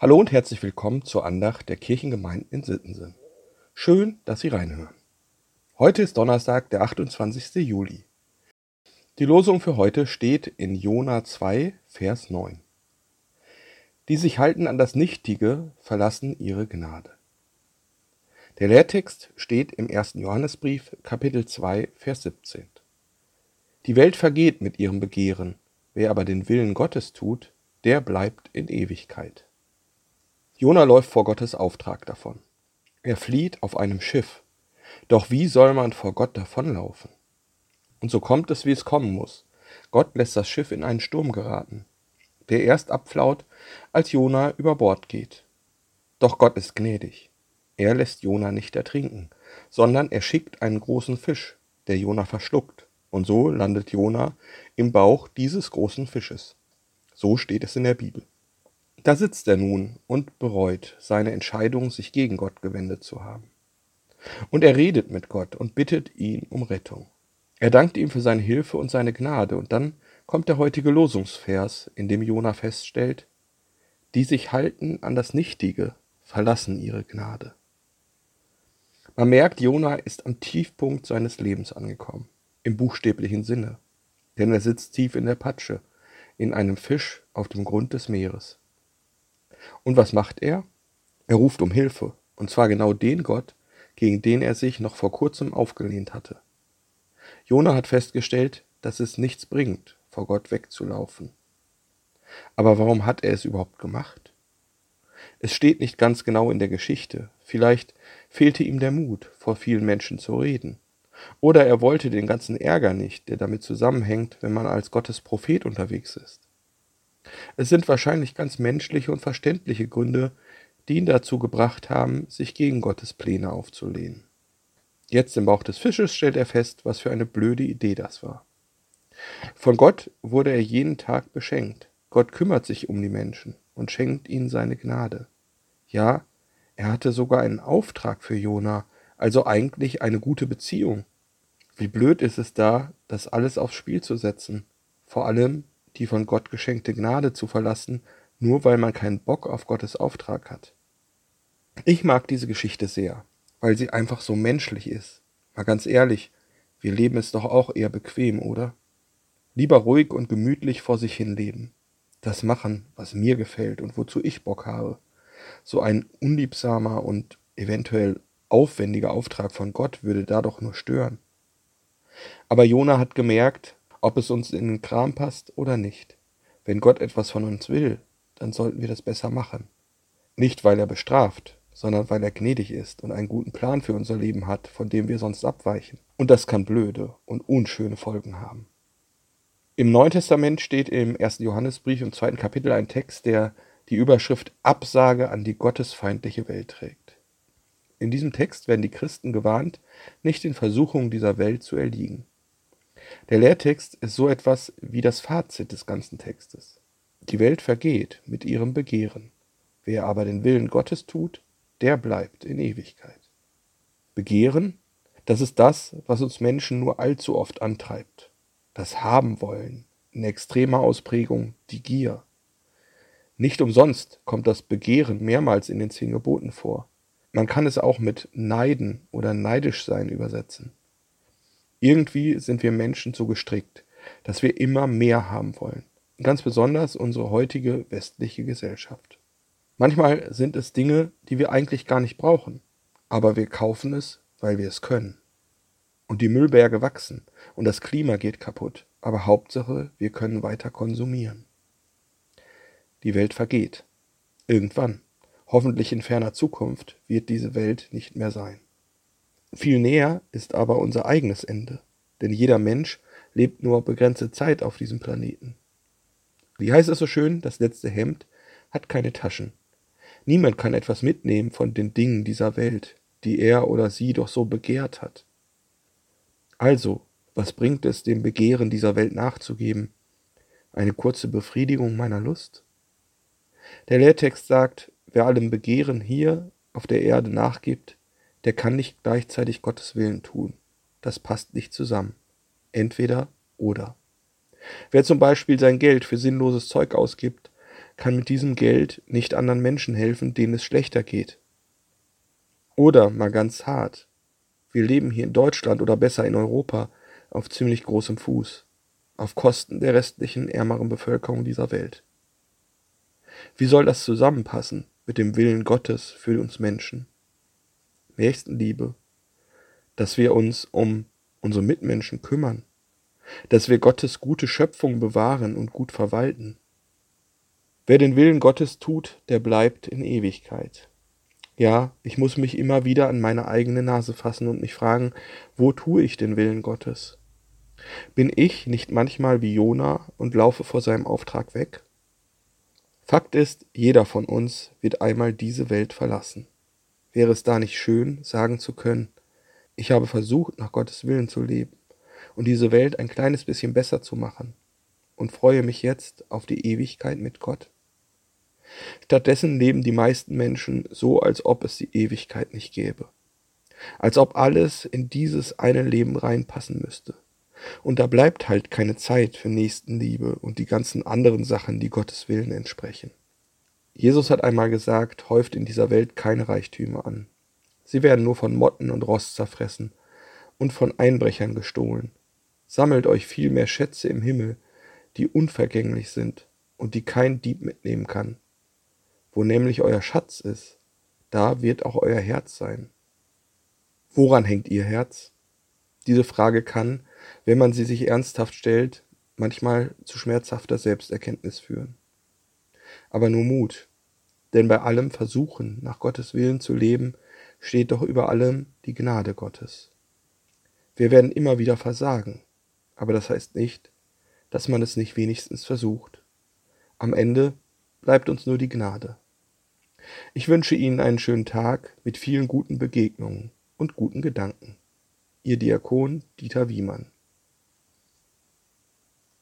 Hallo und herzlich willkommen zur Andacht der Kirchengemeinden in Sittensen. Schön, dass Sie reinhören. Heute ist Donnerstag, der 28. Juli. Die Losung für heute steht in Jona 2, Vers 9. Die sich halten an das Nichtige, verlassen ihre Gnade. Der Lehrtext steht im 1. Johannesbrief, Kapitel 2, Vers 17. Die Welt vergeht mit ihrem Begehren, wer aber den Willen Gottes tut, der bleibt in Ewigkeit. Jona läuft vor Gottes Auftrag davon. Er flieht auf einem Schiff. Doch wie soll man vor Gott davonlaufen? Und so kommt es, wie es kommen muss. Gott lässt das Schiff in einen Sturm geraten, der erst abflaut, als Jona über Bord geht. Doch Gott ist gnädig. Er lässt Jona nicht ertrinken, sondern er schickt einen großen Fisch, der Jona verschluckt. Und so landet Jona im Bauch dieses großen Fisches. So steht es in der Bibel. Da sitzt er nun und bereut seine Entscheidung, sich gegen Gott gewendet zu haben. Und er redet mit Gott und bittet ihn um Rettung. Er dankt ihm für seine Hilfe und seine Gnade, und dann kommt der heutige Losungsvers, in dem Jona feststellt, die sich halten an das Nichtige, verlassen ihre Gnade. Man merkt, Jona ist am Tiefpunkt seines Lebens angekommen, im buchstäblichen Sinne, denn er sitzt tief in der Patsche, in einem Fisch auf dem Grund des Meeres. Und was macht er? Er ruft um Hilfe, und zwar genau den Gott, gegen den er sich noch vor kurzem aufgelehnt hatte. Jona hat festgestellt, dass es nichts bringt, vor Gott wegzulaufen. Aber warum hat er es überhaupt gemacht? Es steht nicht ganz genau in der Geschichte. Vielleicht fehlte ihm der Mut, vor vielen Menschen zu reden. Oder er wollte den ganzen Ärger nicht, der damit zusammenhängt, wenn man als Gottes Prophet unterwegs ist. Es sind wahrscheinlich ganz menschliche und verständliche Gründe, die ihn dazu gebracht haben, sich gegen Gottes Pläne aufzulehnen. Jetzt im Bauch des Fisches stellt er fest, was für eine blöde Idee das war. Von Gott wurde er jeden Tag beschenkt. Gott kümmert sich um die Menschen und schenkt ihnen seine Gnade. Ja, er hatte sogar einen Auftrag für Jona, also eigentlich eine gute Beziehung. Wie blöd ist es da, das alles aufs Spiel zu setzen, vor allem die von Gott geschenkte Gnade zu verlassen, nur weil man keinen Bock auf Gottes Auftrag hat. Ich mag diese Geschichte sehr, weil sie einfach so menschlich ist. Mal ganz ehrlich, wir leben es doch auch eher bequem, oder? Lieber ruhig und gemütlich vor sich hin leben. Das machen, was mir gefällt und wozu ich Bock habe. So ein unliebsamer und eventuell aufwendiger Auftrag von Gott würde da doch nur stören. Aber Jona hat gemerkt, ob es uns in den Kram passt oder nicht. Wenn Gott etwas von uns will, dann sollten wir das besser machen. Nicht, weil er bestraft, sondern weil er gnädig ist und einen guten Plan für unser Leben hat, von dem wir sonst abweichen. Und das kann blöde und unschöne Folgen haben. Im Neuen Testament steht im ersten Johannesbrief im zweiten Kapitel ein Text, der die Überschrift Absage an die gottesfeindliche Welt trägt. In diesem Text werden die Christen gewarnt, nicht den Versuchungen dieser Welt zu erliegen. Der Lehrtext ist so etwas wie das Fazit des ganzen Textes. Die Welt vergeht mit ihrem Begehren. Wer aber den Willen Gottes tut, der bleibt in Ewigkeit. Begehren, das ist das, was uns Menschen nur allzu oft antreibt. Das Haben wollen, in extremer Ausprägung die Gier. Nicht umsonst kommt das Begehren mehrmals in den zehn Geboten vor. Man kann es auch mit Neiden oder neidisch sein übersetzen. Irgendwie sind wir Menschen so gestrickt, dass wir immer mehr haben wollen. Ganz besonders unsere heutige westliche Gesellschaft. Manchmal sind es Dinge, die wir eigentlich gar nicht brauchen, aber wir kaufen es, weil wir es können. Und die Müllberge wachsen und das Klima geht kaputt, aber Hauptsache, wir können weiter konsumieren. Die Welt vergeht. Irgendwann, hoffentlich in ferner Zukunft, wird diese Welt nicht mehr sein. Viel näher ist aber unser eigenes Ende, denn jeder Mensch lebt nur begrenzte Zeit auf diesem Planeten. Wie heißt es so schön, das letzte Hemd hat keine Taschen. Niemand kann etwas mitnehmen von den Dingen dieser Welt, die er oder sie doch so begehrt hat. Also, was bringt es, dem Begehren dieser Welt nachzugeben? Eine kurze Befriedigung meiner Lust? Der Lehrtext sagt, wer allem Begehren hier auf der Erde nachgibt, der kann nicht gleichzeitig Gottes Willen tun. Das passt nicht zusammen. Entweder oder. Wer zum Beispiel sein Geld für sinnloses Zeug ausgibt, kann mit diesem Geld nicht anderen Menschen helfen, denen es schlechter geht. Oder mal ganz hart, wir leben hier in Deutschland oder besser in Europa auf ziemlich großem Fuß, auf Kosten der restlichen ärmeren Bevölkerung dieser Welt. Wie soll das zusammenpassen mit dem Willen Gottes für uns Menschen? Nächstenliebe, dass wir uns um unsere Mitmenschen kümmern, dass wir Gottes gute Schöpfung bewahren und gut verwalten. Wer den Willen Gottes tut, der bleibt in Ewigkeit. Ja, ich muss mich immer wieder an meine eigene Nase fassen und mich fragen, wo tue ich den Willen Gottes? Bin ich nicht manchmal wie Jona und laufe vor seinem Auftrag weg? Fakt ist, jeder von uns wird einmal diese Welt verlassen. Wäre es da nicht schön, sagen zu können, ich habe versucht, nach Gottes Willen zu leben und diese Welt ein kleines bisschen besser zu machen und freue mich jetzt auf die Ewigkeit mit Gott? Stattdessen leben die meisten Menschen so, als ob es die Ewigkeit nicht gäbe, als ob alles in dieses eine Leben reinpassen müsste. Und da bleibt halt keine Zeit für Nächstenliebe und die ganzen anderen Sachen, die Gottes Willen entsprechen. Jesus hat einmal gesagt, häuft in dieser Welt keine Reichtümer an. Sie werden nur von Motten und Rost zerfressen und von Einbrechern gestohlen. Sammelt euch vielmehr Schätze im Himmel, die unvergänglich sind und die kein Dieb mitnehmen kann. Wo nämlich euer Schatz ist, da wird auch euer Herz sein. Woran hängt ihr Herz? Diese Frage kann, wenn man sie sich ernsthaft stellt, manchmal zu schmerzhafter Selbsterkenntnis führen. Aber nur Mut, denn bei allem Versuchen, nach Gottes Willen zu leben, steht doch über allem die Gnade Gottes. Wir werden immer wieder versagen, aber das heißt nicht, dass man es nicht wenigstens versucht. Am Ende bleibt uns nur die Gnade. Ich wünsche Ihnen einen schönen Tag mit vielen guten Begegnungen und guten Gedanken. Ihr Diakon Dieter Wiemann